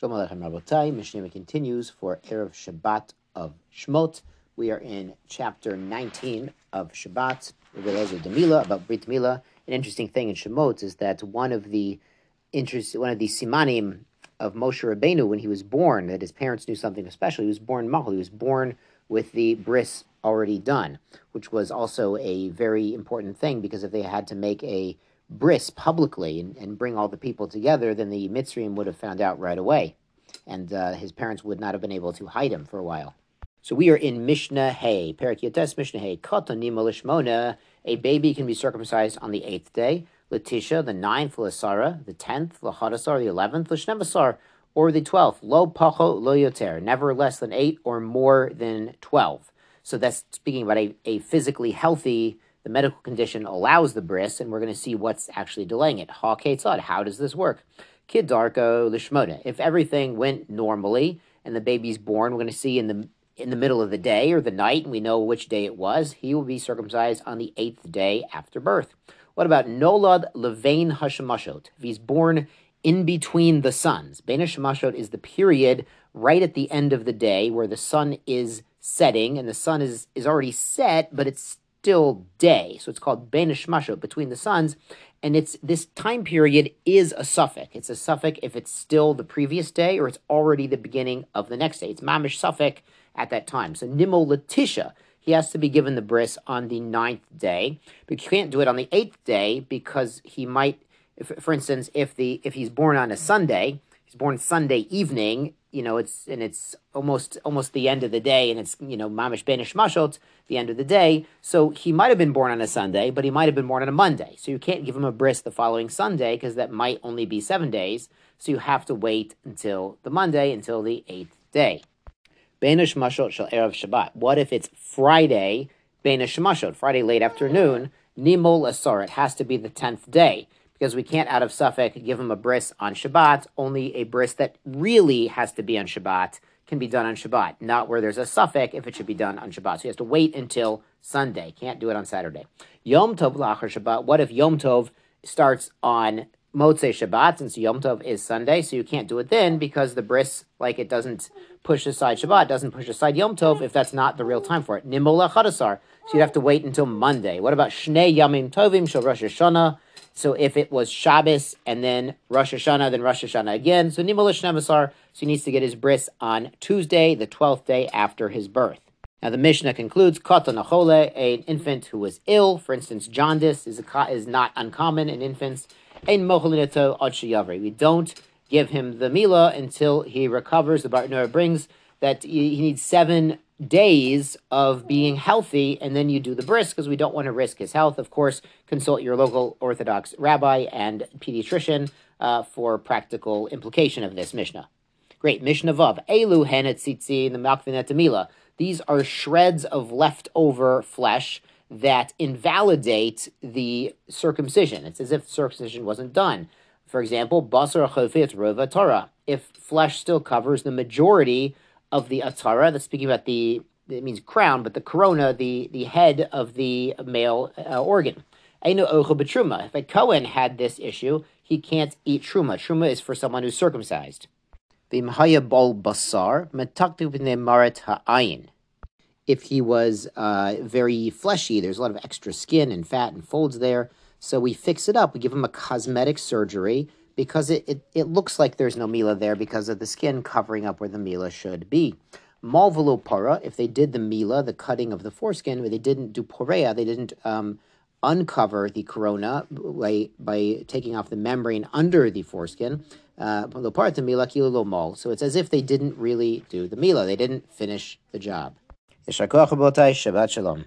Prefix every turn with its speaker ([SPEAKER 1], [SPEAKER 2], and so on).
[SPEAKER 1] Shalom Aleichem. Mishnah continues for Erev Shabbat of Shmot. We are in chapter 19 of Shabbat, Demila, about Brit Mila. An interesting thing in Shemot is that one of the interest, one of the simanim of Moshe Rabbeinu when he was born, that his parents knew something special. He was born mahal. He was born with the bris already done, which was also a very important thing because if they had to make a bris publicly and, and bring all the people together, then the Mitzrayim would have found out right away. And uh, his parents would not have been able to hide him for a while. So we are in Mishnah Hay, Perak Yotes Mishnah Hay, Kotanima A baby can be circumcised on the eighth day. Letitia, the ninth, Lasara, the tenth, Lahadasar, the eleventh, Lashnemasar, or the twelfth. Lo Pacho Lo Yoter, never less than eight or more than twelve. So that's speaking about a, a physically healthy the medical condition allows the bris, and we're going to see what's actually delaying it. Ha how does this work? Kidarko lishmona. If everything went normally and the baby's born, we're going to see in the in the middle of the day or the night, and we know which day it was, he will be circumcised on the eighth day after birth. What about Nolad Levain Hashemashot? If he's born in between the suns, Bein Hashemashot is the period right at the end of the day where the sun is setting and the sun is, is already set, but it's still day. So it's called Benish Masho, between the suns. And it's this time period is a safek. It's a safek if it's still the previous day or it's already the beginning of the next day. It's mamish safek at that time. So Nimo Letitia, he has to be given the bris on the ninth day, but you can't do it on the eighth day because he might, if, for instance, if the if he's born on a Sunday, he's born Sunday evening, you know, it's and it's almost almost the end of the day, and it's you know mamish bein hashemashot, the end of the day. So he might have been born on a Sunday, but he might have been born on a Monday. So you can't give him a bris the following Sunday because that might only be seven days. So you have to wait until the Monday, until the eighth day. Bein Hashemashot shel erev Shabbat. What if it's Friday? Bein Hashemashot, Friday late afternoon. Nimol asar. It has to be the tenth day because we can't, out of safek, give him a bris on Shabbat. Only a bris that really has to be on Shabbat can be done on Shabbat, not where there's a safek if it should be done on Shabbat. So he has to wait until Sunday. Can't do it on Saturday. Yom Tov lachar Shabbat. What if Yom Tov starts on Motzei Shabbat, since Yom Tov is Sunday, so you can't do it then because the bris, like it doesn't push aside Shabbat, doesn't push aside Yom Tov if that's not the real time for it. Nimola Chadasar. So you'd have to wait until Monday. What about Shnei Yamim Tovim Shal Rosh Hashanah? So if it was Shabbos and then Rosh Hashanah, then Rosh Hashanah again, so Nimolish Nemasar, so he needs to get his bris on Tuesday, the 12th day after his birth. Now the Mishnah concludes, Kata Nachole, an infant who was ill, for instance, jaundice is, a, is not uncommon in infants, Ein Mochalinato Ad We don't give him the Mila until he recovers. The Bartenura brings that he needs seven days of being healthy, and then you do the bris because we don't want to risk his health. Of course, consult your local Orthodox rabbi and pediatrician uh, for practical implication of this Mishnah. Great. Mishnah Vav. Elu henet tzitzi, the malkvinet These are shreds of leftover flesh that invalidate the circumcision. It's as if circumcision wasn't done. For example, basar chofet rova Torah. If flesh still covers the majority of the atara. That's speaking about the it means crown, but the corona, the the head of the male uh, organ. Einu ocha b'truma. If a Cohen had this issue, he can't eat truma. Truma is for someone who's circumcised. V'imhaya bol basar metaktu maret ha'ayin. If he was uh, very fleshy, there's a lot of extra skin and fat and folds there. So we fix it up. We give him a cosmetic surgery because it, it, it looks like there's no mila there because of the skin covering up where the mila should be. Malvalo para, if they did the mila, the cutting of the foreskin, but they didn't do porea, they didn't um, uncover the corona by, by taking off the membrane under the foreskin. Uh, so it's as if they didn't really do the mila. They didn't finish the job. Shabbat Shalom.